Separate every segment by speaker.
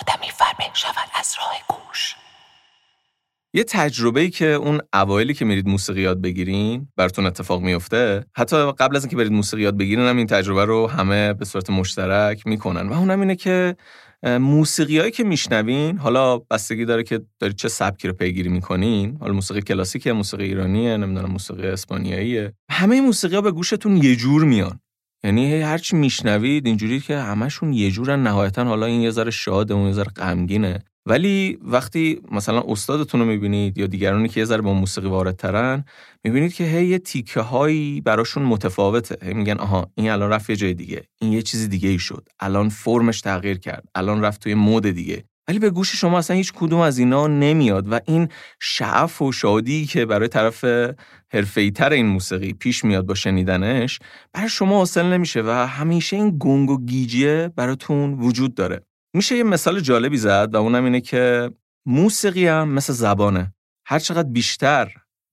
Speaker 1: آدمی فربه شود از راه گوش.
Speaker 2: یه تجربه ای که اون اوایلی که میرید موسیقی یاد بگیرین براتون اتفاق میفته حتی قبل از اینکه برید موسیقی یاد بگیرین هم این تجربه رو همه به صورت مشترک می‌کنن. و اونم اینه که موسیقیایی که میشنوین حالا بستگی داره که دارید چه سبکی رو پیگیری می‌کنین حالا موسیقی کلاسیکه موسیقی ایرانیه نمی‌دونم موسیقی اسپانیاییه همه موسیقی ها به گوشتون یه جور میان. یعنی هرچی میشنوید اینجوری که همشون یه جورن نهایتا حالا این یه ذره شاده اون یه ذره غمگینه. ولی وقتی مثلا استادتون رو می‌بینید یا دیگرانی که یه ذره با موسیقی واردترن می‌بینید که هی یه تیکه هایی براشون متفاوته. هی میگن آها این الان رفت یه جای دیگه. این یه چیز دیگه ای شد. الان فرمش تغییر کرد. الان رفت توی مود دیگه. ولی به گوش شما اصلا هیچ کدوم از اینا نمیاد و این شعف و شادی که برای طرف تر این موسیقی پیش میاد با شنیدنش برای شما حاصل نمیشه و همیشه این گنگ و گیجیه براتون وجود داره. میشه یه مثال جالبی زد و اونم اینه که موسیقی هم مثل زبانه. هر چقدر بیشتر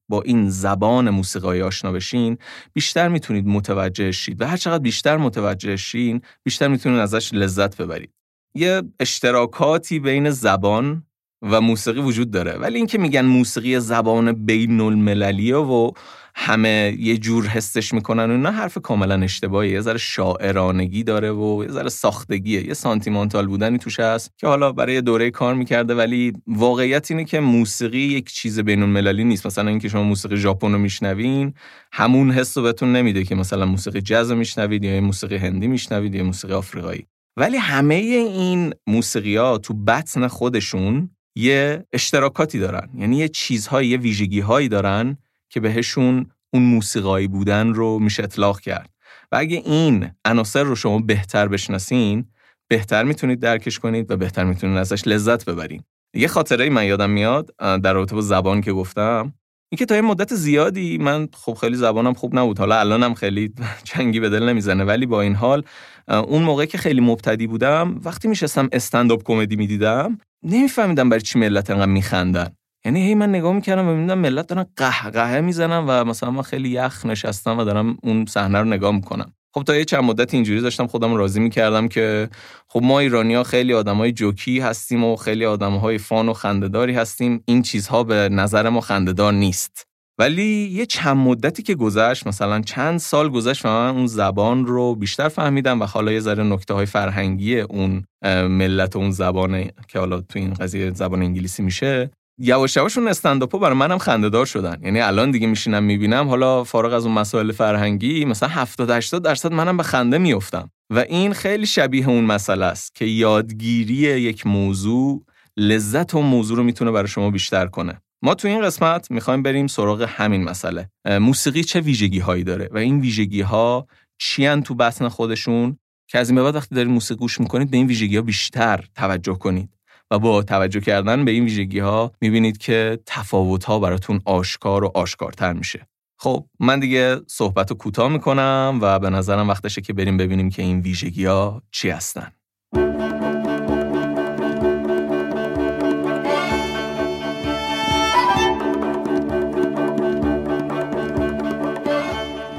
Speaker 2: با این زبان موسیقی آشنا بشین بیشتر می‌تونید متوجه شید و هر چقدر بیشتر متوجه شین بیشتر می‌تونید ازش لذت ببرید. یه اشتراکاتی بین زبان و موسیقی وجود داره. ولی اینکه میگن موسیقی زبان بین المللیه و همه یه جور حسش می‌کنن و اینا حرف کاملا اشتباهیه. یه ذره شاعرانگی داره و یه ذره ساختگیه. یه سانتیمانتال بودنی توش هست که حالا برای دوره کار می‌کرده ولی واقعیت اینه که موسیقی یک چیز بین المللی نیست. مثلا اینکه شما موسیقی ژاپن رو میشنوین همون حس رو بهتون نمیده که مثلا موسیقی جاز میشنوید یا موسیقی هندی میشنوید یا موسیقی آفریقایی. ولی همه این موسیقی ها تو بطن خودشون یه اشتراکاتی دارن. یعنی یه چیزهایی یه ویژگی هایی دارن که بهشون اون موسیقایی بودن رو میشه اطلاق کرد. و اگه این عناصر رو شما بهتر بشناسین بهتر می‌تونید درکش کنید و بهتر می‌تونید ازش لذت ببرین. یه خاطره من یادم میاد در رابطه با زبان که گفتم. اینکه تا یه مدت زیادی من خب خیلی زبانم خوب نبود. حالا الانم خیلی چنگی به دل نمی‌زنه ولی با این حال اون موقع که خیلی مبتدی بودم وقتی میشستم استنداپ کمدی می‌دیدم نمیفهمیدم برای چی ملت انقدر میخندن. یعنی هی من نگاه می‌کردم و می‌بینم ملت دارن قهقهه می‌زنن و مثلا من خیلی یخ نشستم و دارم اون صحنه رو نگاه می‌کنم. خب تا یه چند مدت اینجوری داشتم خودم راضی می‌کردم که خب ما ایرانیا خیلی آدمای جوکی هستیم و خیلی آدمهای فان و خندهداری هستیم. این چیزها به نظر ما خندهدار نیست. ولی یه چند مدتی که گذشت مثلا چند سال گذشت و من اون زبان رو بیشتر فهمیدم و حالا یه ذره نکته های فرهنگی اون ملت و اون زبانه که حالا تو این قضیه زبان انگلیسی میشه یواش یواش اون استنداپا برای منم خندهدار شدن. یعنی الان دیگه میشینم می‌بینم حالا فارغ از اون مسائل فرهنگی مثلا 70 80 درصد منم به خنده میافتم. و این خیلی شبیه اون مسئله است که یادگیری یک موضوع لذت اون موضوع رو می‌تونه برای شما بیشتر کنه. ما تو این قسمت می‌خوایم بریم سراغ همین مسئله. موسیقی چه ویژگی هایی داره و این ویژگی ها چیان تو بطن خودشون که از این بعد وقتی دارید موسیقی گوش می‌کنید به این ویژگی ها بیشتر توجه کنید و با توجه کردن به این ویژگی ها می‌بینید که تفاوت ها براتون آشکار و آشکارتر میشه. خب من دیگه صحبت رو کوتاه می‌کنم و به نظرم وقتشه که بریم ببینیم که این ویژگی ها چی هستن.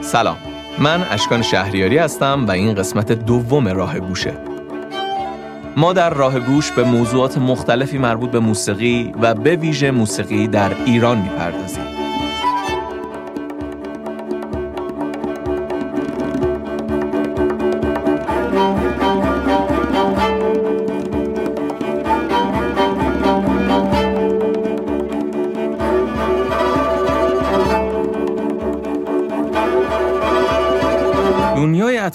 Speaker 2: سلام من اشکان شهریاری هستم و این قسمت دوم راه گوشه ما در راه گوش به موضوعات مختلفی مربوط به موسیقی و به ویژه موسیقی در ایران می‌پردازیم.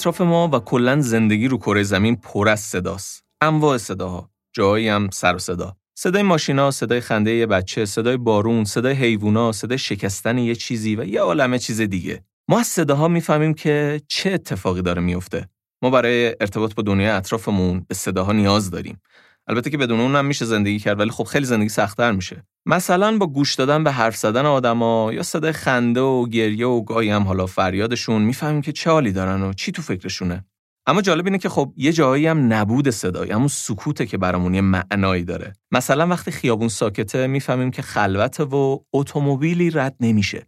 Speaker 2: اطراف ما و کلا زندگی رو کره زمین پر از صداست. انواع صداها جایی هم سر و صدا. صدای ماشینا صدای خنده یه بچه صدای بارون صدای حیوونا صدای شکستن یه چیزی و یه عالمه چیز دیگه. ما از صداها می‌فهمیم که چه اتفاقی داره میفته ما برای ارتباط با دنیای اطرافمون به صداها نیاز داریم. البته که بدون اون هم میشه زندگی کرد ولی خب خیلی زندگی سختتر میشه. مثلا با گوش دادن به حرف زدن آدما یا صدای خنده و گریه و گاهی هم حالا فریادشون می‌فهمیم که چه حالی دارن و چی تو فکرشونه. اما جالب اینه که خب یه جایی هم نبود صدایی همون سکوته که برامون یه معنایی داره. مثلا وقتی خیابون ساکته می‌فهمیم که خلوته و اتومبیلی رد نمیشه.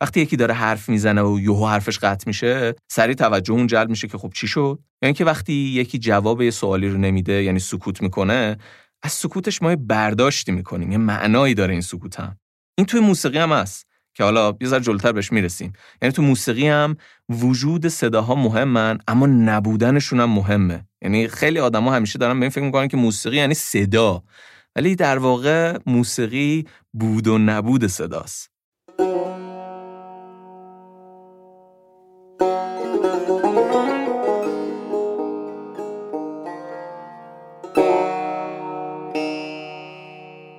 Speaker 2: وقتی یکی داره حرف می‌زنه و یهو حرفش قطع میشه سریع توجه اون جلب میشه که خب چی شد؟ یعنی که وقتی یکی جواب یه سوالی رو نمیده یعنی سکوت می‌کنه از سکوتش ما برداشتی می‌کنیم یه معنایی داره این سکوت هم. این توی موسیقی هم هست که حالا یه ذره جلوتر بهش می‌رسیم. یعنی تو موسیقی هم وجود صداها مهمن اما نبودنشون هم مهمه. یعنی خیلی آدما همیشه دارن به این فکر می‌کنن که موسیقی یعنی صدا. ولی در واقع موسیقی بود و نبود صداست.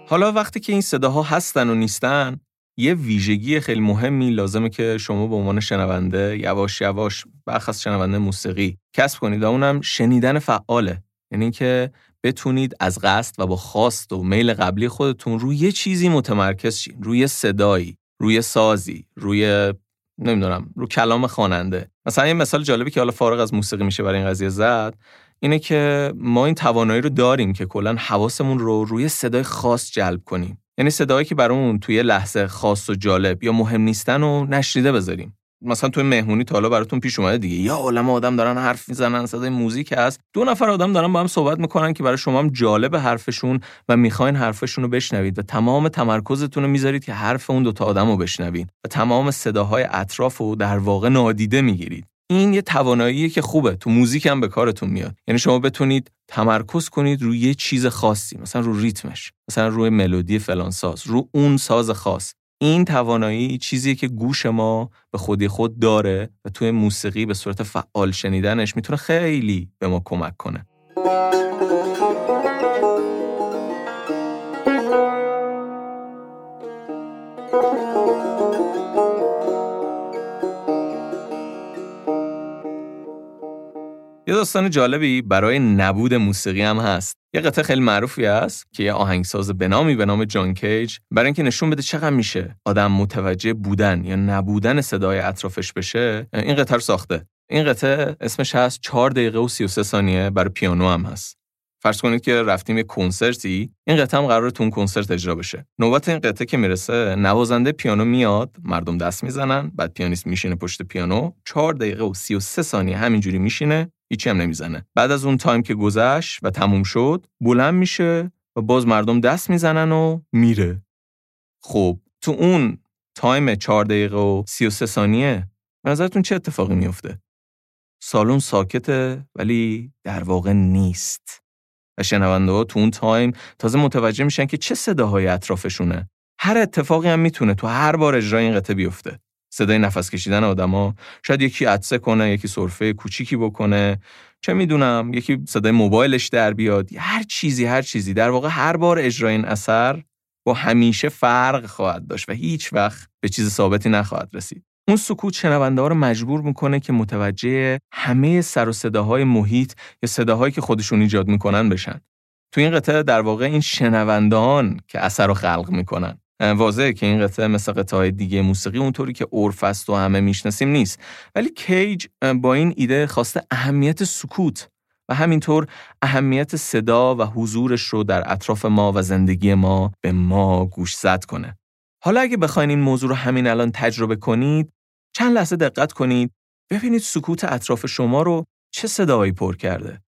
Speaker 2: حالا وقتی که این صداها هستن و نیستن یه ویژگی خیلی مهمی لازمه که شما به عنوان شنونده یواش یواش برخص شنونده موسیقی کسب کنید و اونم شنیدن فعاله. یعنی که بتونید از قصد و با خواست و میل قبلی خودتون روی یه چیزی متمرکز شین روی صدایی روی سازی روی نمی‌دونم رو کلام خواننده. مثلا یه مثال جالبی که حالا فارغ از موسیقی میشه برای این قضیه زد. اینه که ما این توانایی رو داریم که کلا حواسمون رو روی صدای خاص جلب کنیم. یعنی صدایی که برامون توی لحظه خاص و جالب یا مهم نیستن و نشنیده بذاریم. مثلا توی مهمونی تا حالا براتون پیش اومده دیگه. یا عالم آدم دارن حرف می‌زنن صدای موزیک هست. دو نفر آدم دارن با هم صحبت می‌کنن که برای شما هم جالب حرفشون و می‌خواین حرفشون رو بشنوید و تمام تمرکزتون رو می‌ذارید که حرف اون دوتا آدم رو بشنوید و تمام صداهای اطراف رو در واقع نادیده می‌گیرید. این یه تواناییه که خوبه. تو موزیک هم به کارتون میاد. یعنی شما بتونید تمرکز کنید روی یه چیز خاصی مثلا رو ریتمش مثلا روی ملودی فلان ساز رو اون ساز خاص. این توانایی چیزیه که گوش ما به خودی خود داره و توی موسیقی به صورت فعال شنیدنش می‌تونه خیلی به ما کمک کنه. یه داستان جالبی برای نبود موسیقی هم هست. یه قطعه خیلی معروفی است که یه آهنگساز بنامی به نام جان کیج برای اینکه نشون بده چقدر میشه آدم متوجه بودن یا نبودن صدای اطرافش بشه این قطعه رو ساخته. این قطعه اسمش هست 4 دقیقه و 33 ثانیه برای پیانو هم هست. فرض کنید که رفتیم یه کنسرتی این قطعه هم قراره تو اون کنسرت اجرا بشه نوبت این قطعه که می‌رسه نوازنده پیانو میاد مردم دست می‌زنن بعد پیانیست میشینه پشت پیانو 4 دقیقه و 33 ثانیه همینجوری میشینه هیچی هم نمی‌زنه. بعد از اون time که گذشت و تموم شد بلند میشه و باز مردم دست می‌زنن و میره. خب تو اون time 4 دقیقه و 33 ثانیه نظرتون چه اتفاقی میفته سالن ساکته ولی در واقع نیست. و شنونده ها تو اون time تازه متوجه میشن که چه صداهای اطرافشونه. هر اتفاقی هم می‌تونه تو هر بار اجرای این قطعه بیفته. صدای نفس کشیدن آدما. شاید یکی عطسه کنه یکی سرفه کوچیکی بکنه. چه می‌دونم یکی صدای موبایلش در بیاد. هر چیزی هر چیزی. در واقع هر بار اجرای این اثر با همیشه فرق خواهد داشت و هیچ وقت به چیز ثابتی نخواهد رسید. اون سکوت شنونده رو مجبور می‌کنه که متوجه همه سر و صداهای محیط یا صداهایی که خودشون ایجاد می‌کنن بشن. تو این قطعه در واقع این شنوندان که اثر رو خلق می‌کنن. واضحه که این قطعه مثل قطعه دیگه موسیقی اونطوری که عرف است و همه می‌شناسیم نیست ولی کیج با این ایده خواسته اهمیت سکوت و همینطور اهمیت صدا و حضورش رو در اطراف ما و زندگی ما به ما گوشزد کنه. حالا اگه بخواین این موضوع رو همین الان تجربه کنید چند لحظه دقت کنید ببینید سکوت اطراف شما رو چه صدایی پر کرده.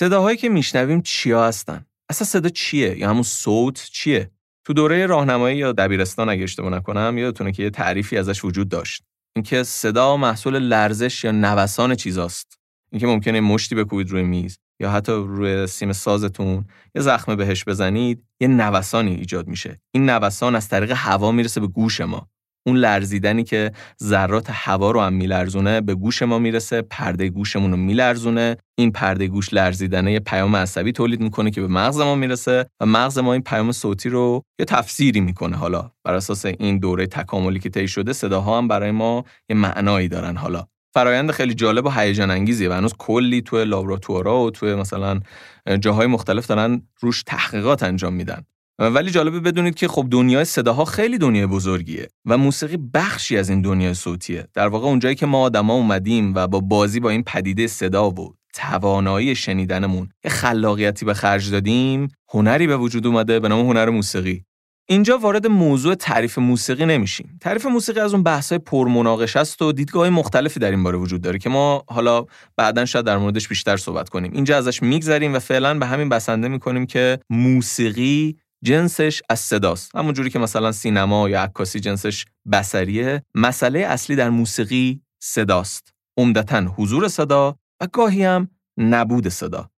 Speaker 2: صداهایی که میشنویم چیا هستن؟ اصلا صدا چیه؟ یا همون صوت چیه؟ تو دوره راهنمایی یا دبیرستان اگه اشتباه نکنم یادتونه که یه تعریفی ازش وجود داشت. اینکه صدا محصول لرزش یا نوسان چیزاست. اینکه ممکنه مشتی بکوبید روی میز یا حتی روی سیم سازتون یه زخم بهش بزنید یه نوسانی ایجاد میشه. این نوسان از طریق هوا می‌رسه به گوش ما. اون لرزیدنی که ذرات هوا رو هم میلرزونه به گوش ما می‌رسه پرده گوشمون رو میلرزونه. این پرده گوش لرزیدنه یه پیام عصبی تولید می‌کنه که به مغز ما می‌رسه و مغز ما این پیام صوتی رو یه تفسیری می‌کنه حالا بر اساس این دوره تکاملی که طی شده صداها هم برای ما یه معنایی دارن حالا. فرایند خیلی جالب و هیجان انگیزیه و هنوز کلی توی لابراتوارا و توی مثلا جاهای مختلف دارن روش تحقیقات انجام میدن. ولی جالبه بدونید که خب دنیای صداها خیلی دنیای بزرگیه و موسیقی بخشی از این دنیای صوتیه در واقع اونجایی که ما آدما اومدیم و با بازی با این پدیده صدا و توانایی شنیدنمون یه خلاقیتی به خرج دادیم هنری به وجود اومده به نام هنر موسیقی اینجا وارد موضوع تعریف موسیقی نمیشیم. تعریف موسیقی از اون بحث‌های پرمناقشه است و دیدگاه مختلفی در این باره وجود داره که ما حالا بعدا شاید در موردش بیشتر صحبت کنیم. اینجا ازش میگذریم و فعلا به همین بسنده می‌کنیم که موسیقی جنسش از صداست. همون جوری که مثلا سینما یا عکاسی جنسش بسریه، مسئله اصلی در موسیقی صداست. عمدتا حضور صدا و گاهی هم نبود صدا.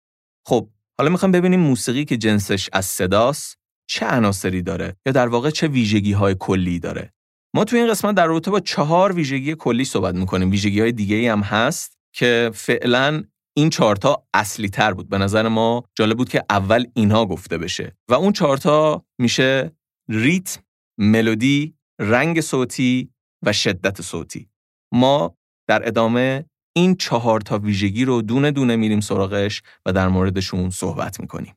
Speaker 2: خب حالا می‌خوام ببینیم موسیقی که جنسش از صداست چه عناصری داره یا در واقع چه ویژگی های کلی داره ما تو این قسمت در رابطه با چهار ویژگی کلی صحبت می‌کنیم ویژگی های دیگه هم هست که فعلا این چهارتا اصلی تر بود. به نظر ما جالب بود که اول اینها گفته بشه. و اون چهارتا میشه ریتم ملودی رنگ صوتی و شدت صوتی. ما در ادامه این چهار تا ویژگی رو دونه دونه میریم سراغش و در موردشون صحبت می‌کنیم.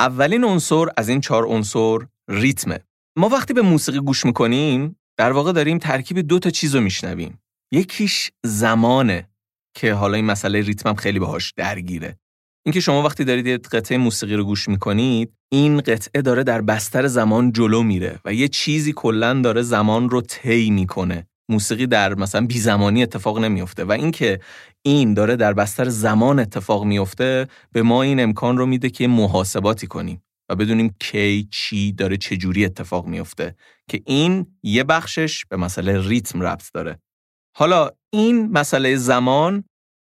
Speaker 2: اولین عنصر از این چهار عنصر ریتمه. ما وقتی به موسیقی گوش می‌کنیم در واقع داریم ترکیب دو تا چیز رو میشنویم. یکیش زمانه که حالا این مسئله ریتمم خیلی باهاش درگیره. اینکه شما وقتی دارید یه قطعه موسیقی رو گوش می‌کنید این قطعه داره در بستر زمان جلو میره و یه چیزی کلا داره زمان رو طی می‌کنه موسیقی در مثلا بی زمانی اتفاق نمیفته و اینکه این داره در بستر زمان اتفاق میفته به ما این امکان رو میده که محاسباتی کنیم و بدونیم کی چی داره چجوری اتفاق میفته که این یه بخشش به مسئله ریتم ربط داره. حالا این مسئله زمان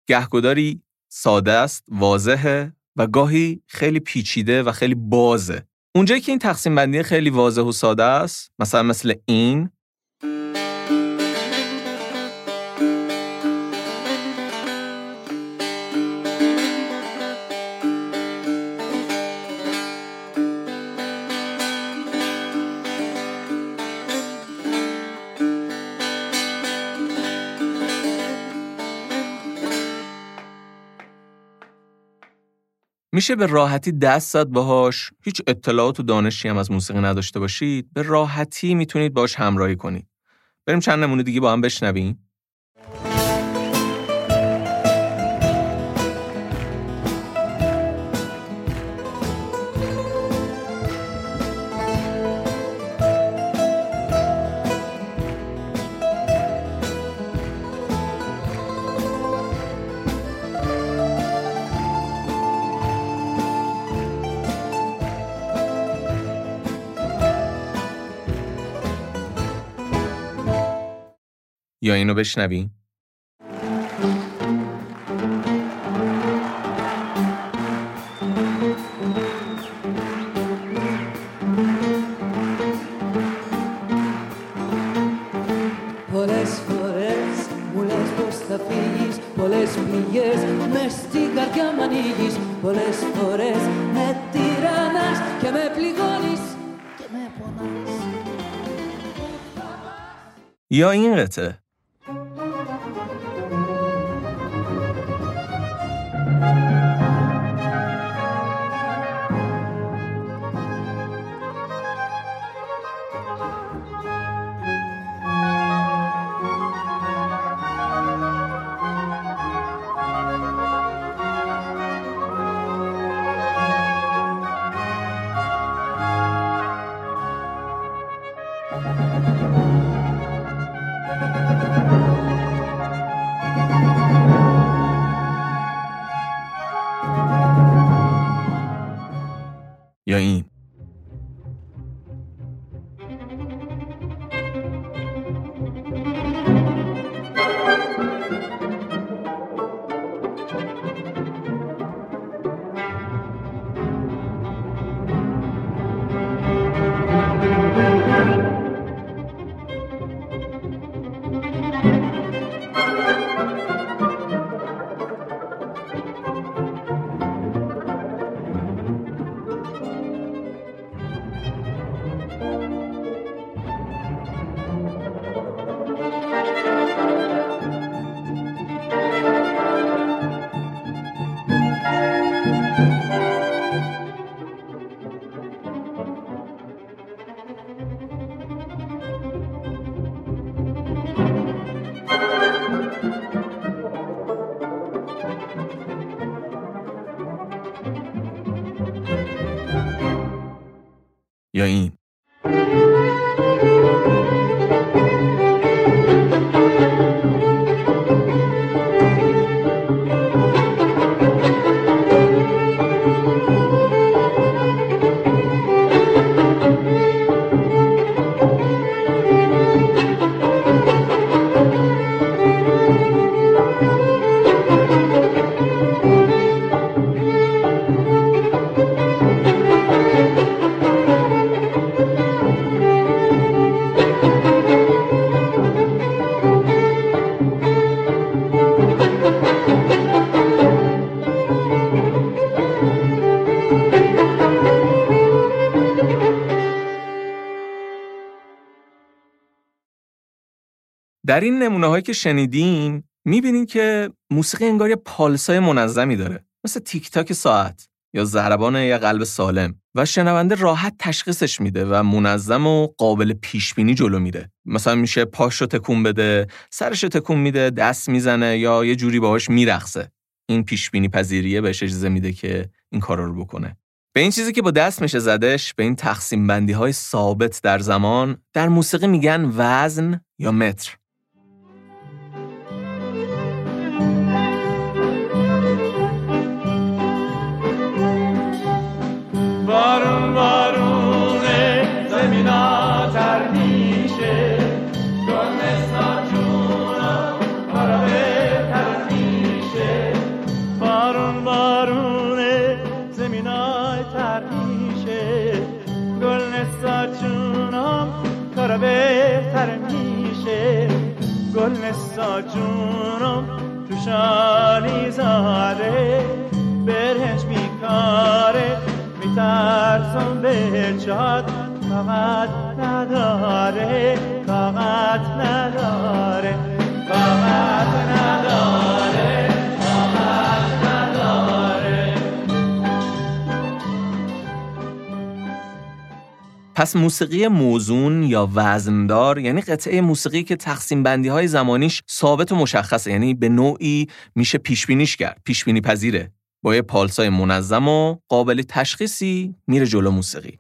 Speaker 2: گهگداری ساده است واضحه و گاهی خیلی پیچیده و خیلی بازه. اونجایی که این تقسیم بندی خیلی واضح و ساده است مثلا مثل این میشه به راحتی دست زد باهاش؟ هیچ اطلاعات و دانشی هم از موسیقی نداشته باشید؟ به راحتی می‌تونید باش همراهی کنید. بریم چند نمونه دیگه با هم بشنویم. یا اینو بشنویم
Speaker 3: Πολλές φορές μου λες πως θα φύγεις Πολλές πληγές μες στην καρδιά μ' ανοίγεις Πολλές φορές με τυραννάς και με πληγώνεις και με πονάς
Speaker 2: یا این قطعه در این نمونه هایی که شنیدین می‌بینین که موسیقی انگار یه پالسای منظمی داره. مثل تیک تاک ساعت یا ضربان یه قلب سالم. و شنونده راحت تشخیصش میده و منظم و قابل پیش بینی جلو میره. مثلا میشه پاش رو تکون بده سرش تکون میده دست می‌زنه یا یه جوری باهاش میرقصه. این پیش بینی پذیریه بهش اجازه میده که این کارا رو بکنه. به این چیزی که با دست میشه زدش به این تقسیم بندی های ثابت در زمان در موسیقی میگن وزن یا متر.
Speaker 4: بارون بارون زمینا تر میشه. گلنسا جونا کارا بهتر میشه. بارون بارون زمینا تر میشه. گلنسا جونم کارا بهتر میشه. گلنسا جونم تو جاد فقط نداره نداره نداره
Speaker 2: پس موسیقی موزون یا وزندار یعنی قطعه موسیقی که تقسیم بندی های زمانیش ثابت و مشخصه یعنی به نوعی میشه پیش بینیش کرد پیش بینی پذیره. با یه پالسای منظم و قابل تشخیصی میره جلو موسیقی.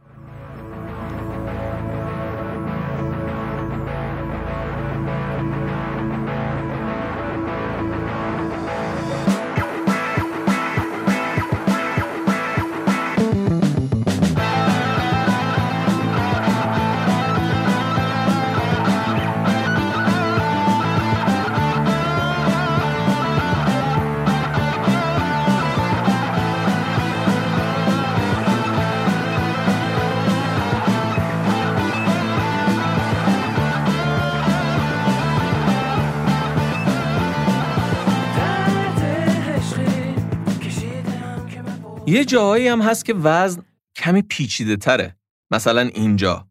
Speaker 2: جاهایی هم هست که وزن کمی پیچیده تره. مثلا اینجا.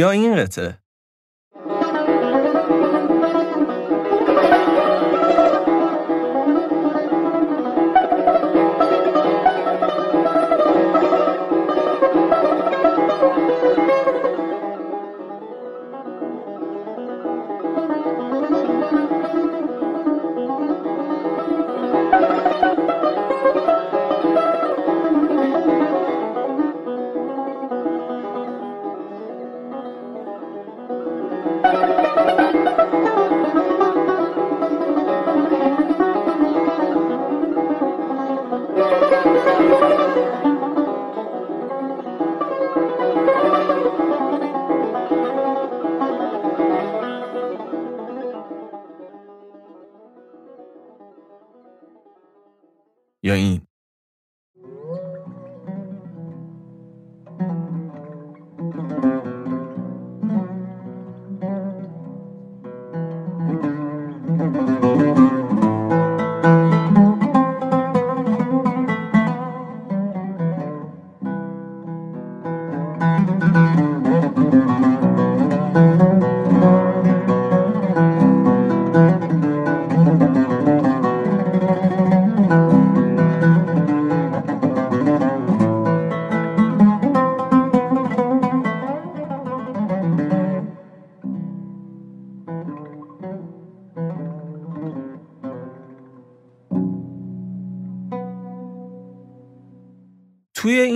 Speaker 2: بشنوین؟ یا این قطعه یا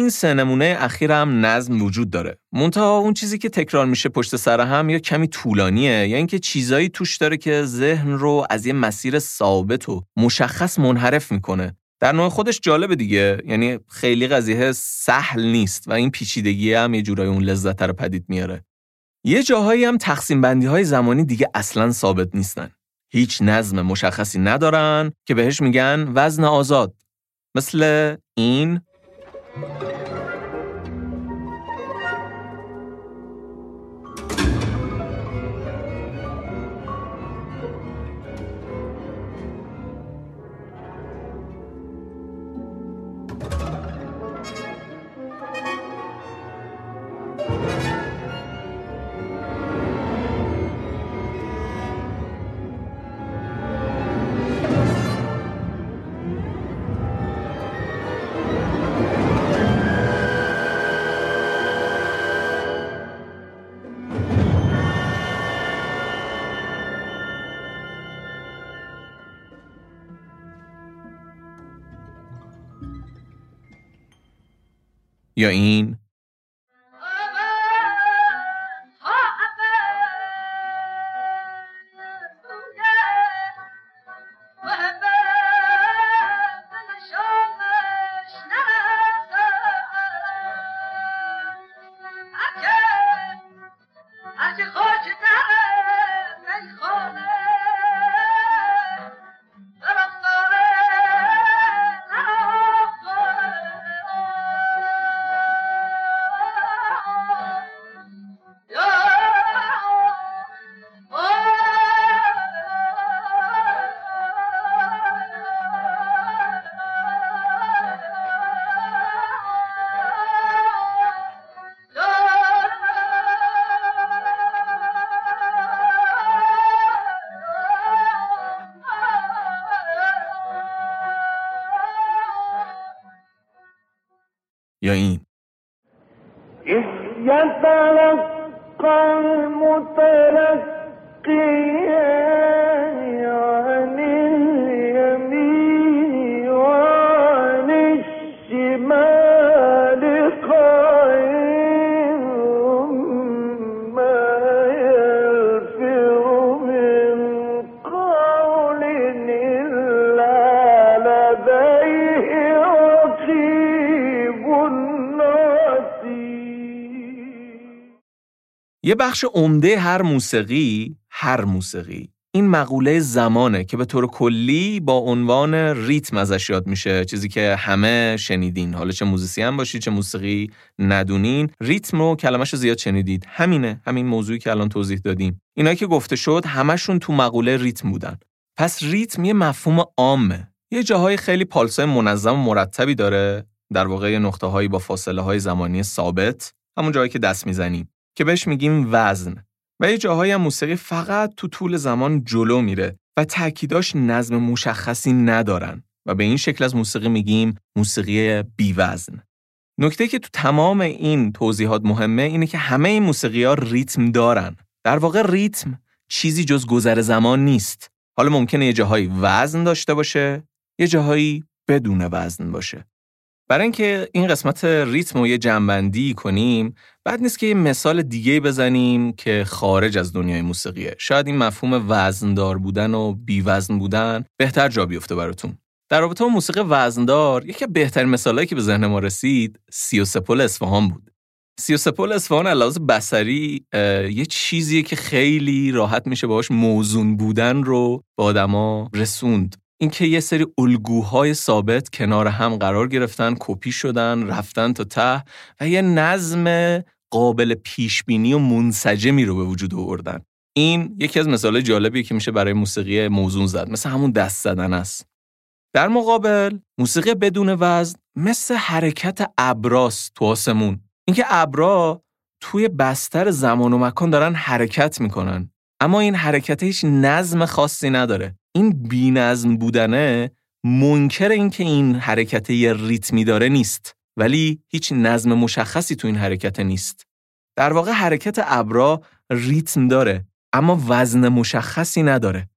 Speaker 2: این سه نمونه اخیر هم نظم وجود داره. منتها اون چیزی که تکرار میشه پشت سر هم یا کمی طولانیه یا اینکه چیزایی توش داره که ذهن رو از یه مسیر ثابت و مشخص منحرف می‌کنه. در نوع خودش جالبه دیگه یعنی خیلی قضیه سهل نیست و این پیچیدگی هم یه جورایی اون لذت رو پدید میاره. یه جاهایی هم تقسیم بندی های زمانی دیگه اصلا ثابت نیستن. هیچ نظم مشخصی ندارن که بهش میگن وزن آزاد. مثل این یا این يئين إذ يتلقى المتلقيان یه بخش عمده هر موسیقی هر موسیقی. این مقوله زمانه که به طور کلی با عنوان ریتم ازش یاد میشه. چیزی که همه شنیدین. حالا چه موزیسین باشید چه موسیقی ندونین. ریتم رو کلمش رو زیاد شنیدید. همینه. همین موضوعی که الان توضیح دادیم. اینا که گفته شد همشون تو مقوله ریتم بودن. پس ریتم یه مفهوم عامه. یه جاهای خیلی پالسای منظم و مرتبی داره. در واقع نقطه هایی با فاصله های زمانی ثابت. همون جایی که دست می‌زنیم. که بهش میگیم وزن و یه جاهایی هم موسیقی فقط تو طول زمان جلو میره و تأکیداش نظم مشخصی ندارن و به این شکل از موسیقی میگیم موسیقی بیوزن. نکته که تو تمام این توضیحات مهمه اینه که همه این موسیقی ها ریتم دارن. در واقع ریتم چیزی جز گذر زمان نیست. حالا ممکنه یه جاهایی وزن داشته باشه، یه جاهایی بدون وزن باشه. برای اینکه این قسمت ریتم رو یه جنبندی کنیم بعد نیست که یه مثال دیگه بزنیم که خارج از دنیای موسیقیه. شاید این مفهوم وزندار بودن و بی وزن بودن بهتر جا بیفته براتون. در رابطه با موسیقی وزندار یکی بهترین مثالایی که به ذهن ما رسید سیوسپول اصفهان بود. سیوسپول اصفهان علاوه بسری یه چیزیه که خیلی راحت میشه باهاش موزون بودن رو به آدما رسوند. اینکه یه سری الگوهای ثابت کنار هم قرار گرفتن کپی شدن رفتن تا ته و یه نظم قابل پیش بینی و منسجمی رو به وجود آوردن. این یکی از مثال جالبیه که میشه برای موسیقی موزون زد. مثل همون دست زدن است. در مقابل موسیقی بدون وزن مثل حرکت ابراست تو آسمون. اینکه ابرا توی بستر زمان و مکان دارن حرکت می‌کنن. اما این حرکت هیچ نظم خاصی نداره. این بینظم بودنه منکر اینکه این حرکت یه ریتمی داره نیست ولی هیچ نظم مشخصی تو این حرکت نیست. در واقع حرکت ابرا ریتم داره اما وزن مشخصی نداره.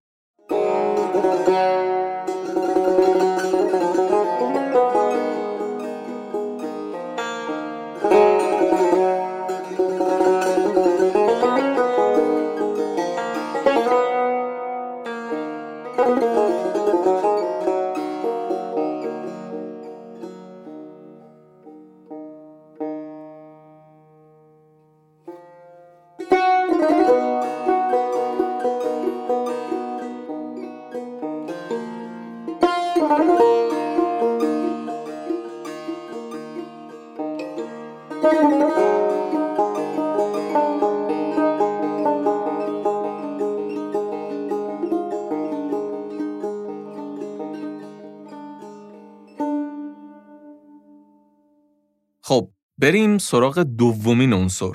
Speaker 2: بریم سراغ دومین عنصر.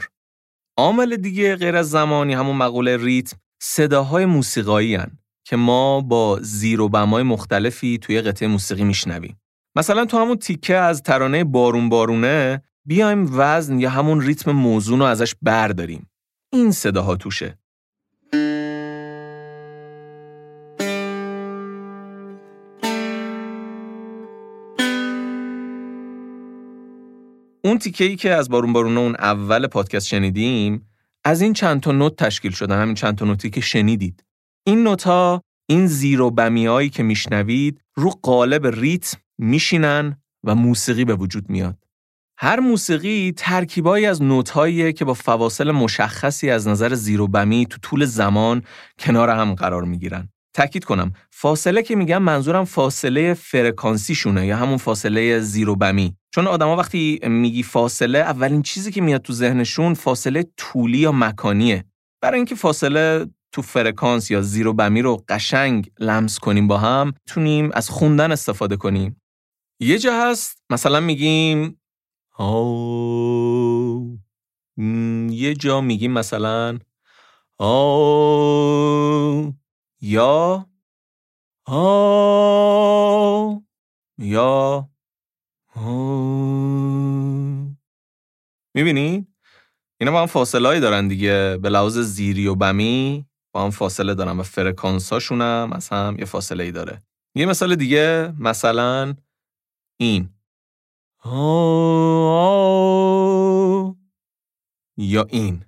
Speaker 2: عامل دیگه غیر از زمانی همون مقوله ریتم صداهای موسیقایی هن که ما با زیر و بمای مختلفی توی قطعه موسیقی میشنویم. مثلا تو همون تیکه از ترانه بارون بارونه بیایم وزن یا همون ریتم موزون رو ازش برداریم. این صداها توشه. اون تیکه ای که از بارون بارونه اون اول پادکست شنیدیم از این چند تا نوت تشکیل شدن همین چند تا نوتی که شنیدید. این نوتا این زیر و بمیایی که میشنوید رو قالب ریتم میشینن و موسیقی به وجود میاد. هر موسیقی ترکیبایی از نوتهاییه که با فواصل مشخصی از نظر زیر و بمی تو طول زمان کنار هم قرار می‌گیرن. تاکید کنم. فاصله که میگم منظورم فاصله فرکانسیشونه یا همون فاصله زیر و بمی. چون آدما وقتی میگی فاصله اولین چیزی که میاد تو ذهنشون فاصله طولی یا مکانیه. برای اینکه فاصله تو فرکانس یا زیر و بمی رو قشنگ لمس کنیم با هم تونیم از خوندن استفاده کنیم. یه جا هست مثلا میگیم آو یه جا میگیم مثلا آو. یا آ یا می‌بینی؟ اینا با هم فاصله دارن دیگه. به لحاظ زیری و بمی با هم فاصله دارن و فرکانس هاشون هم از هم یه فاصله ای داره. یه مثال دیگه مثلا این. یا این.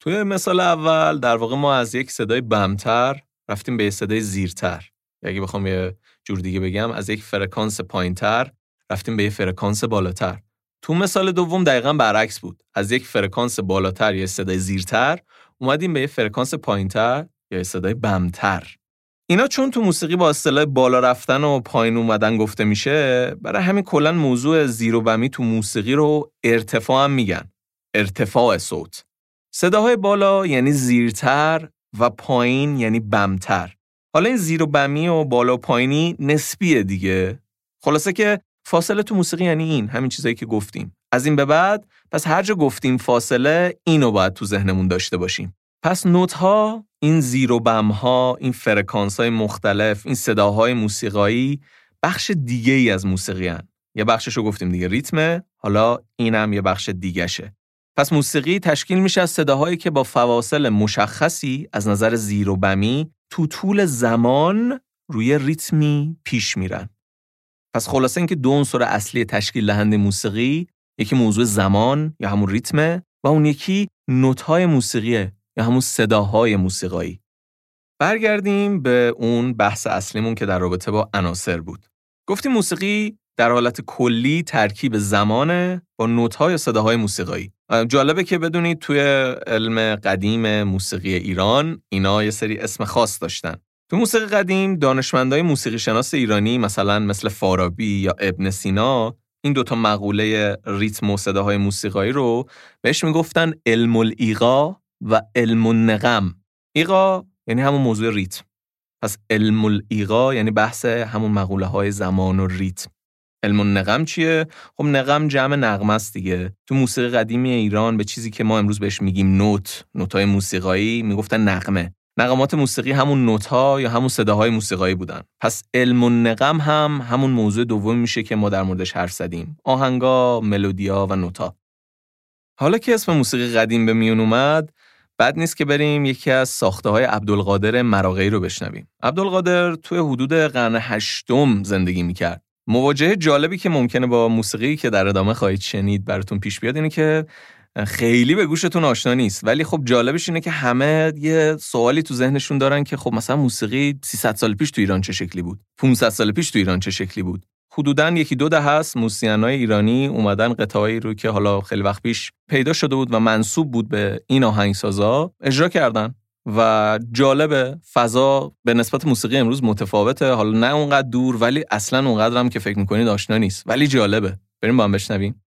Speaker 2: توی مثال اول در واقع ما از یک صدای بمتر رفتیم به یک صدای زیرتر. اگه بخوام یه جور دیگه بگم از یک فرکانس پایینتر رفتیم به یک فرکانس بالاتر. تو مثال دوم دقیقا برعکس بود. از یک فرکانس بالاتر یا صدای زیرتر اومدیم به یک فرکانس پایینتر یا صدای بمتر. اینا چون تو موسیقی با اصطلاح بالا رفتن و پایین اومدن گفته میشه برای همین کلا موضوع زیر و بمی تو موسیقی رو ارتفاع هم میگن. ارتفاع صوت. صداهای بالا یعنی زیرتر و پایین یعنی بمتر. حالا این زیر و بمی و بالا و پایینی نسبیه دیگه. خلاصه که فاصله تو موسیقی یعنی این همین چیزایی که گفتیم. از این به بعد پس هر جا گفتیم فاصله اینو باید تو ذهنمون داشته باشیم. پس نوت ها، این زیر و بم ها، این فرکانس های مختلف، این صداهای موسیقایی بخش دیگه ای از موسیقی هن. یه بخشش رو گفتیم دیگه ریتمه، حالا اینم یه بخش دیگه شه. پس موسیقی تشکیل میشه از صداهایی که با فواصل مشخصی از نظر زیر و بمی تو طول زمان روی ریتمی پیش میرن. پس خلاصه اینکه دو عنصر اصلی تشکیل دهنده موسیقی یکی موضوع زمان یا همون ریتمه و اون یکی نوت‌های موسیقیه یا همون صداهای موسیقایی. برگردیم به اون بحث اصلیمون که در رابطه با عناصر بود. گفتیم موسیقی در حالت کلی ترکیب زمانه با نوت‌های صداهای موسیقایی. جالبه که بدونید توی علم قدیم موسیقی ایران اینا یه سری اسم خاص داشتن. تو موسیقی قدیم دانشمندای موسیقی شناس ایرانی مثلا مثل فارابی یا ابن سینا این دوتا مقوله ریتم و صداهای موسیقایی رو بهش می‌گفتن علم الایقا و علم النغم. ایقا یعنی همون موضوع ریتم. پس علم الایقا یعنی بحث همون مقوله های زمان و ریتم. علم النغم چیه؟ خب نغم جمع نغمه است دیگه. تو موسیقی قدیمی ایران به چیزی که ما امروز بهش میگیم نوت، نوتای موسیقایی می‌گفتن نغمه. نغمات موسیقی همون نوت‌ها یا همون صداهای موسیقایی بودن. پس علم النغم هم همون موضوع دوم میشه که ما در موردش حرف زدیم. آهنگا، ملودیا و نوتا. حالا که اسم موسیقی قدیم به میون اومد، بد نیست که بریم یکی از ساخته های عبدالقادر مراغی رو بشنویم. عبدالقادر توی حدود قرن هشتم زندگی می‌کرد. مواجهه جالبی که ممکنه با موسیقی که در ادامه خواهید شنید براتون پیش بیاد اینه که خیلی به گوشتون آشنا نیست. ولی خب جالبش اینه که همه یه سوالی تو ذهنشون دارن که خب مثلا موسیقی 300 سال پیش تو ایران چه شکلی بود؟ 500 سال پیش تو ایران چه شکلی بود؟ حدودا یکی دو ده هست موسیقینای ایرانی اومدن قطعایی رو که حالا خیلی وقت پیش پیدا شده بود و منصوب بود به این آهنگسازا اجرا کردن. و جالبه فضا به نسبت موسیقی امروز متفاوته. حالا نه اونقدر دور ولی اصلا اونقدر هم که فکر می‌کنید آشنا نیست. ولی جالبه. بریم با هم بشنویم.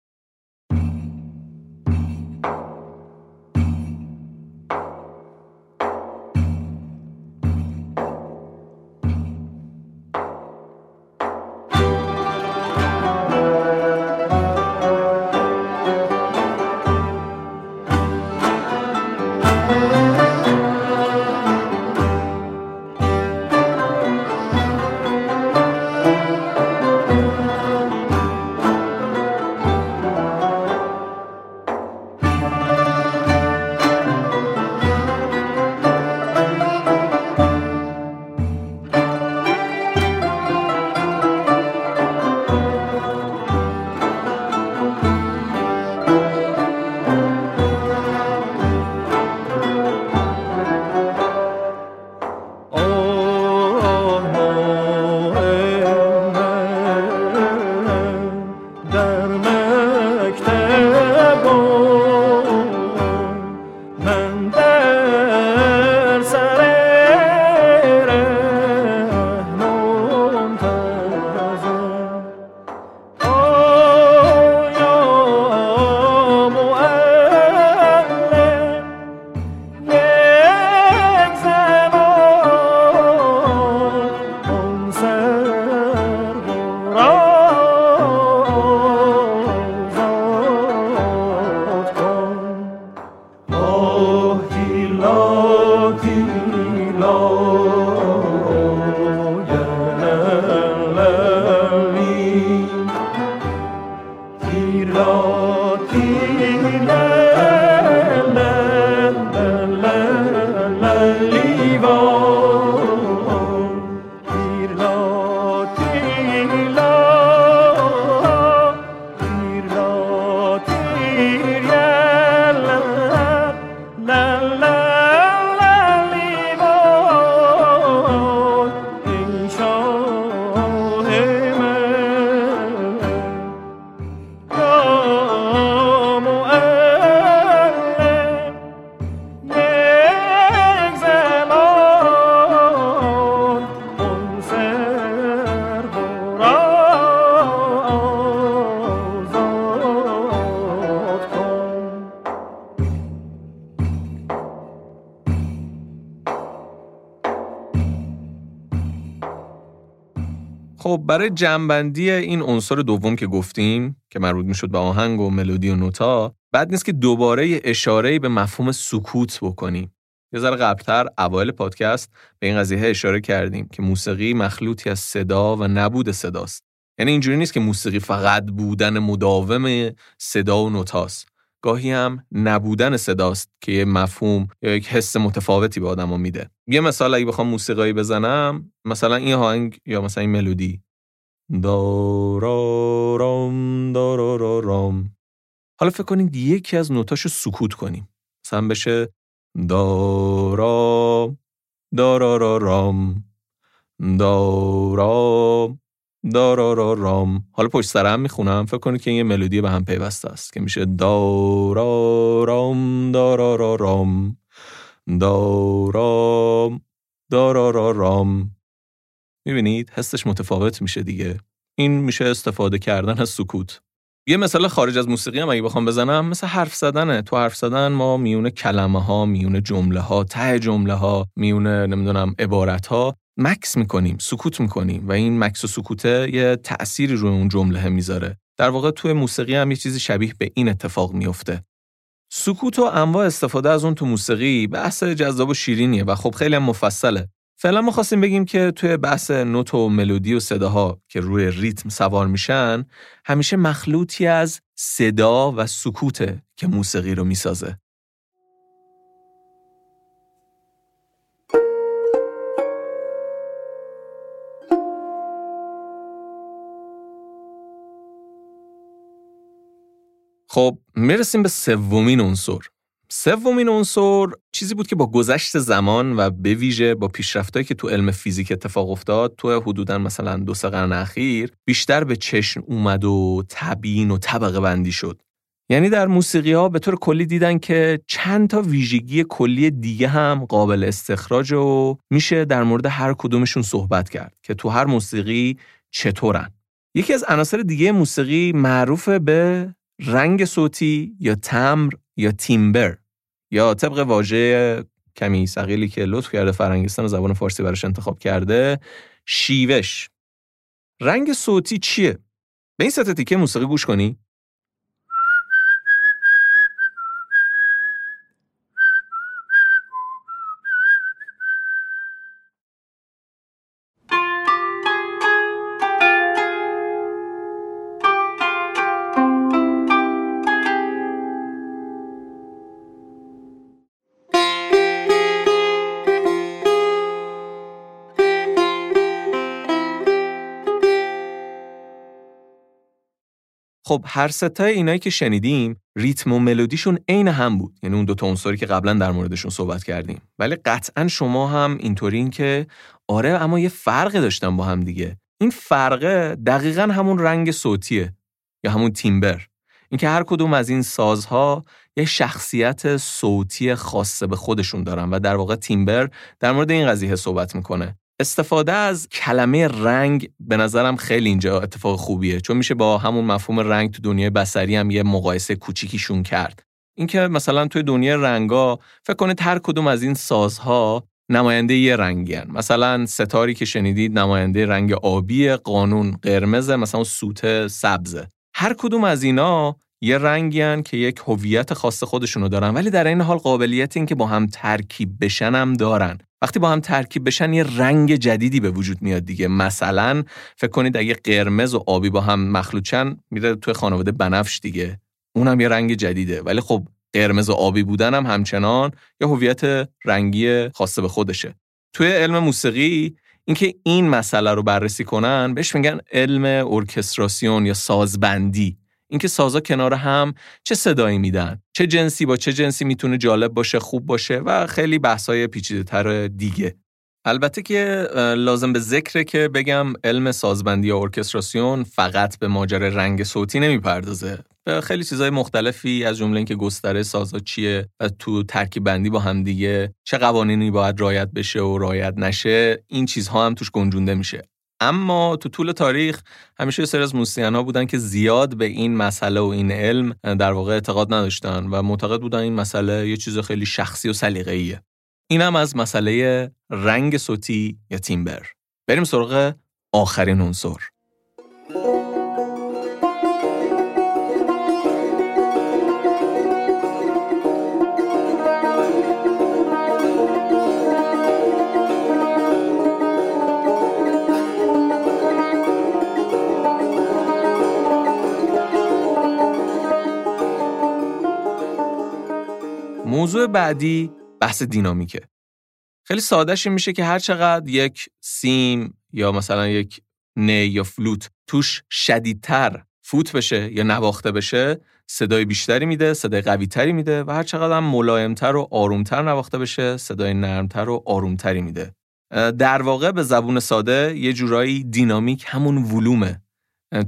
Speaker 2: خب برای جنبندی این عنصر دوم که گفتیم که مربوط می‌شد به آهنگ و ملودی و نوتا بعد نیست که دوباره اشاره به مفهوم سکوت بکنیم. یه ذره قبلتر اوایل پادکست به این قضیه اشاره کردیم که موسیقی مخلوطی از صدا و نبود صداست. یعنی اینجوری نیست که موسیقی فقط بودن مداوم صدا و نوتاست. گاهی هم نبودن صداست که یه مفهوم یا یک حس متفاوتی به آدمو میده. یه مثال اگه بخوام موسیقایی بزنم مثلا این آهنگ یا مثلا این ملودی. دارارام دارارام حالا فکر کنید یکی از نوتاشو سکوت کنیم. مثلا بشه دارا دارارارام دارا دارارارام حالا پشت سر هم می‌خونم. فکر کنید که این یه ملودی به هم پیوسته است که میشه دارارام دارارارام دارام دارارارام می‌بینید؟ حسش متفاوت میشه دیگه. این میشه استفاده کردن از سکوت. یه مثال خارج از موسیقی هم اگه بخوام بزنم مثل حرف زدنه. تو حرف زدن ما میونه کلمه ها میونه جمله ها ته جمله ها میونه نمی‌دونم عبارت ها مکس می‌کنیم سکوت می‌کنیم و این مکس و سکوته یه تأثیری روی اون جمله می‌ذاره. در واقع توی موسیقی هم یه چیزی شبیه به این اتفاق میفته سکوت و انواع استفاده از اون تو موسیقی بحث جذاب و شیرینیه و خب خیلی هم مفصله. فعلا ما خواستیم بگیم که توی بحث نوت و ملودی و صداها که روی ریتم سوار میشن همیشه مخلوطی از صدا و سکوته که موسیقی رو می‌سازه. خب می‌رسیم به سومین عنصر. سومین عنصر چیزی بود که با گذشت زمان و به ویژه با پیشرفتایی که تو علم فیزیک اتفاق افتاد تو حدودا مثلا دو سه قرن اخیر بیشتر به چشم اومد و تبیین و طبقه بندی شد. یعنی در موسیقی ها به طور کلی دیدن که چند تا ویژگی کلی دیگه هم قابل استخراج و میشه در مورد هر کدومشون صحبت کرد که تو هر موسیقی چطورن. یکی از عناصر دیگه موسیقی معروف به رنگ صوتی یا تمر یا تیمبر. یا طبق واژه کمی سقیلی که لطف کرده فرنگستان زبان فارسی براش انتخاب کرده شیوش رنگ صوتی چیه؟ به این سطح تیکه موسیقی گوش کنی؟ خب هر ستای اینایی که شنیدیم ریتم و ملودیشون عین هم بود. یعنی اون دو تا عنصری که قبلا در موردشون صحبت کردیم. ولی قطعا شما هم اینطورین که آره اما یه فرق داشتن با هم دیگه. این فرقه دقیقا همون رنگ صوتیه یا همون تیمبر. اینکه هر کدوم از این سازها یه شخصیت صوتی خاصه به خودشون دارن و در واقع تیمبر در مورد این قضیه صحبت می‌کنه. استفاده از کلمه رنگ به نظرم خیلی اینجا اتفاق خوبیه چون میشه با همون مفهوم رنگ تو دنیای بسری هم یه مقایسه کوچیکیشون کرد. اینکه مثلا توی دنیای رنگا فکر کنید هر کدوم از این سازها نماینده یه رنگی هن. مثلا ستاری که شنیدید نماینده رنگ آبی قانون قرمز مثلا سوت سبزه. هر کدوم از اینا یه رنگی هن که یک هویت خاص خودشونو دارن ولی در این حال قابلیت این که با هم ترکیب بشن هم دارن. وقتی با هم ترکیب بشن یه رنگ جدیدی به وجود میاد دیگه. مثلا فکر کنید اگه قرمز و آبی با هم مخلوطن میره توی خانواده بنفش دیگه. اونم یه رنگ جدیده. ولی خب قرمز و آبی بودن هم همچنان یه هویت رنگی خاصه به خودشه. توی علم موسیقی اینکه این مسئله رو بررسی کنن بهش میگن علم ارکستراسیون یا سازبندی. اینکه سازا کنار هم چه صدایی میدن چه جنسی با چه جنسی می‌تونه جالب باشه خوب باشه و خیلی بحثای پیچیده تر دیگه. البته که لازم به ذکره که بگم علم سازبندی یا ارکستراسیون فقط به ماجرای رنگ صوتی نمی‌پردازه. خیلی چیزهای مختلفی از جمله اینکه گستره سازا چیه و تو ترکیب بندی با هم دیگه چه قوانینی باید رایت بشه و رایت نشه این چیزها هم توش گنجونده میشه. اما تو طول تاریخ همیشه سر از موسیقین بودن که زیاد به این مسئله و این علم در واقع اعتقاد نداشتن و معتقد بودن این مسئله یه چیز خیلی شخصی و سلیقه‌ایه. این هم از مسئله رنگ صوتی یا تیمبر. بریم سراغ آخرین عنصر. موضوع بعدی بحث دینامیکه. خیلی سادهش این میشه که هر چقدر یک سیم یا مثلا یک نی یا فلوت توش شدیدتر فوت بشه یا نواخته بشه صدای بیشتری میده صدای قوی تری میده و هر چقدر هم ملایمتر و آرومتر نواخته بشه صدای نرمتر و آرومتری میده در واقع به زبون ساده یه جورایی دینامیک همون ولومه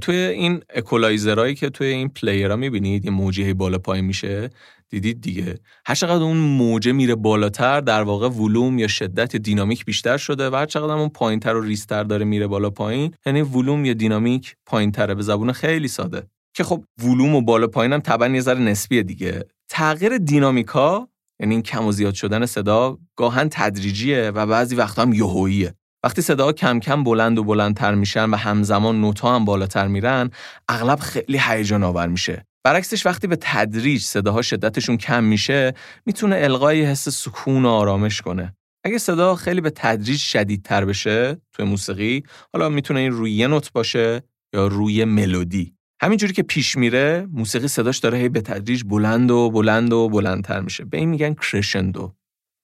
Speaker 2: توی این اکولایزرهایی که توی این پلیرها می‌بینید یه موجه بالا پایین میشه دیدید دیگه. هر چقدر اون موجه میره بالاتر در واقع ولوم یا شدت یا دینامیک بیشتر شده و هر چقدر اون پایینتر و ریستر داره میره بالا پایین یعنی ولوم یا دینامیک پایینتره. به زبون خیلی ساده. که خب ولوم و بالا پایین هم طبعا یه ذره نسبیه دیگه. تغییر دینامیکا یعنی این کم و زیاد شدن صدا گاهن تدریجیه و بعضی وقتا هم یهوییه وقتی صدا کم کم بلند و بلندتر میشن و همزمان نوتا هم بالاتر میرن اغلب خیلی هیجان آور میشه. برعکسش وقتی به تدریج صداها شدتشون کم میشه می‌تونه القای حس سکون و آرامش کنه. اگه صدا خیلی به تدریج شدیدتر بشه توی موسیقی حالا می‌تونه این روی یه نوت باشه یا روی ملودی. همینجوری که پیش میره موسیقی صداش داره هی به تدریج بلند و بلند و بلندتر میشه. به این میگن کرشندو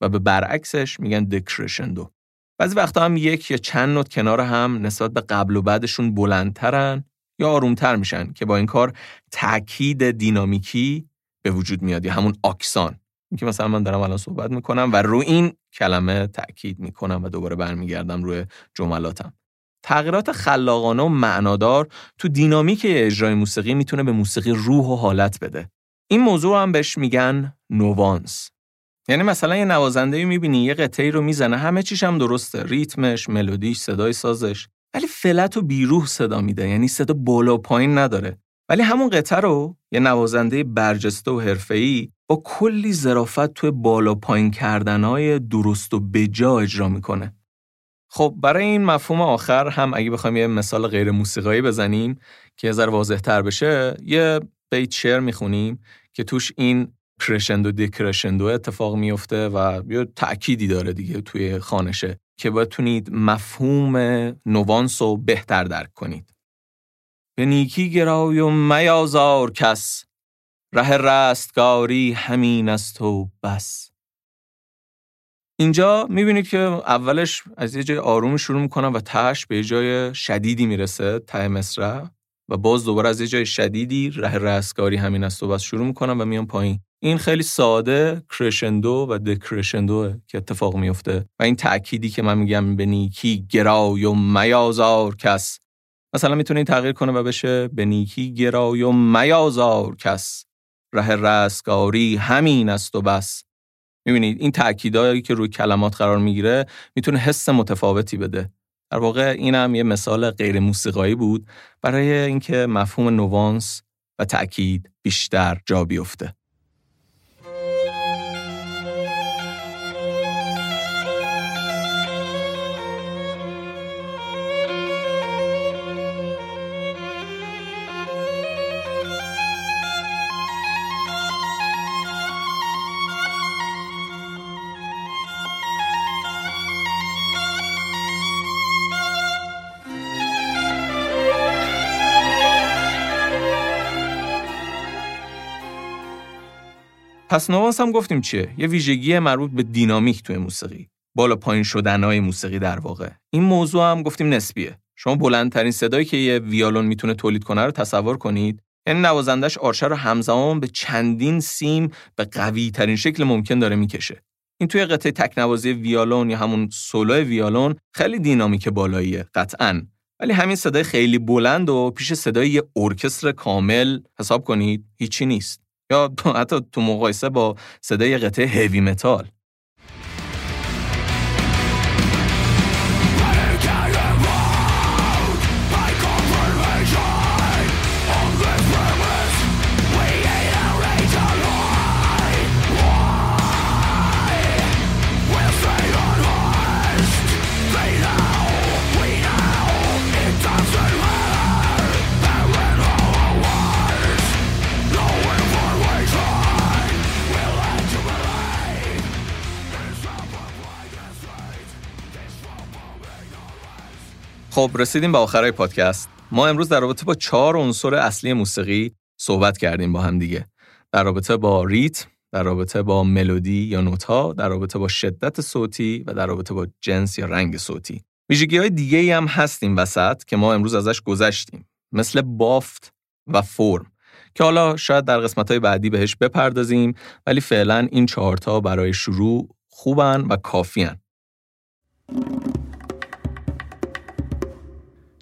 Speaker 2: و به برعکسش میگن دکرشندو بعضی وقتا هم یک یا چند نوت کنار هم نسبت به قبل و بعدشون بلندترن. یا آرومتر میشن که با این کار تاکید دینامیکی به وجود میاد یا همون آکسان. که مثلا من دارم الان صحبت می‌کنم و رو این کلمه تاکید می‌کنم و دوباره برمیگردم روی جملاتم. تغییرات خلاقانه و معنادار تو دینامیک اجرای موسیقی می‌تونه به موسیقی روح و حالت بده. این موضوع هم بهش میگن نوانس یعنی مثلا یه نوازنده می‌بینی یه قطعی رو می‌زنه همه چیش هم درسته. ریتمش ملودیش صدای سازش. ولی فلت و بیروح صدا میده یعنی صدا بالا و پایین نداره. ولی همون قطعه رو یه نوازنده برجسته و حرفه‌ای با کلی ظرافت توی بالا پایین کردنهای درست و بجا اجرا می‌کنه. خب برای این مفهوم آخر هم اگه بخوایم یه مثال غیر موسیقایی بزنیم که یه ذره واضح تر بشه یه بیت شعر می‌خونیم که توش این کرشندو دیکرشندو اتفاق میفته و یه تأکیدی داره دیگه توی خانشه. که بتونید مفهوم نوانس رو بهتر درک کنید. به نیکی گرای و میازار کس ره رستگاری همین از تو بس. اینجا می‌بینید که اولش از یه جای آروم شروع می‌کنم و تش به یه جای شدیدی می‌رسه ته مصرع و باز دوباره از یه جای شدیدی ره رستگاری همین از تو بس شروع می‌کنم و میام پایین این خیلی ساده کرشندو و دکرشندو که اتفاق میفته و این تأکیدی که من میگم به نیکی گرای و میازار کس. مثلا می‌تونه تغییر کنه و بشه به نیکی گرای و میازار کس. ره رستگاری همین است و بس. می‌بینید این تأکیدایی که روی کلمات قرار می‌گیره می‌تونه حس متفاوتی بده. در واقع این هم یه مثال غیر موسیقایی بود برای اینکه مفهوم نوانس و تأکید بیشتر جا بیفته. پس نوانس هم گفتیم چیه؟ یه ویژگی مربوط به دینامیک توی موسیقی. بالا پایین شدنهای موسیقی در واقع. این موضوع هم گفتیم نسبیه. شما بلندترین صدایی که یه ویالون می‌تونه تولید کنه رو تصور کنید. یعنی نوازندش آرشه رو همزمان به چندین سیم به قوی ترین شکل ممکن داره می‌کشه. این توی قطعه تکنوازی ویالون یا همون سولو ویالون خیلی دینامیک بالاییه قطعا ولی همین صدای خیلی بلند و پیش صدای یه ارکستر کامل حساب کنید هیچی نیست یا حتی تو مقایسه با صدای قطعه heavy metal خب رسیدیم به آخرای پادکست. ما امروز در رابطه با چهار عنصر اصلی موسیقی صحبت کردیم با هم دیگه. در رابطه با ریتم در رابطه با ملودی یا نوتا در رابطه با شدت صوتی و در رابطه با جنس یا رنگ صوتی. ویژگی های دیگه ای هم هستیم وسط که ما امروز ازش گذشتیم. مثل بافت و فرم که حالا شاید در قسمت های بعدی بهش بپردازیم ولی فعلا این چهارتا برای شروع خوبن و کافیان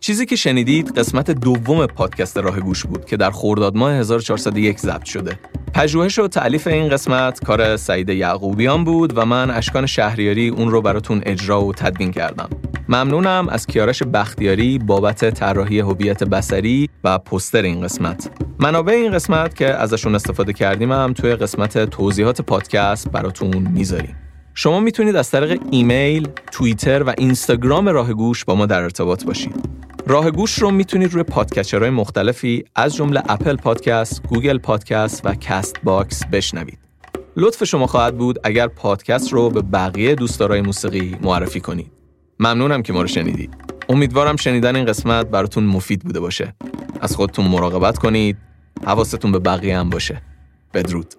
Speaker 2: چیزی که شنیدید قسمت دوم پادکست راه گوش بود که در خرداد ماه 1401 ضبط شده. پژوهش و تعلیف این قسمت کار سعید یعقوبیان بود و من اشکان شهریاری اون رو براتون اجرا و تدوین کردم. ممنونم از کیارش بختیاری بابت طراحی هویت بسری و پستر این قسمت. منابع این قسمت که ازشون استفاده کردیم هم توی قسمت توضیحات پادکست براتون می‌ذاریم. شما می‌تونید از طریق ایمیل، توییتر و اینستاگرام راه گوش با ما در ارتباط باشید. راه گوش رو می‌تونید روی پادکسترهای مختلفی از جمله اپل پادکست، گوگل پادکست و کست باکس بشنوید. لطف شما خواهد بود اگر پادکست رو به بقیه دوستدارای موسیقی معرفی کنید. ممنونم که ما رو شنیدید. امیدوارم شنیدن این قسمت براتون مفید بوده باشه. از خودتون مراقبت کنید. حواستون به بقیه هم باشه. بدرود.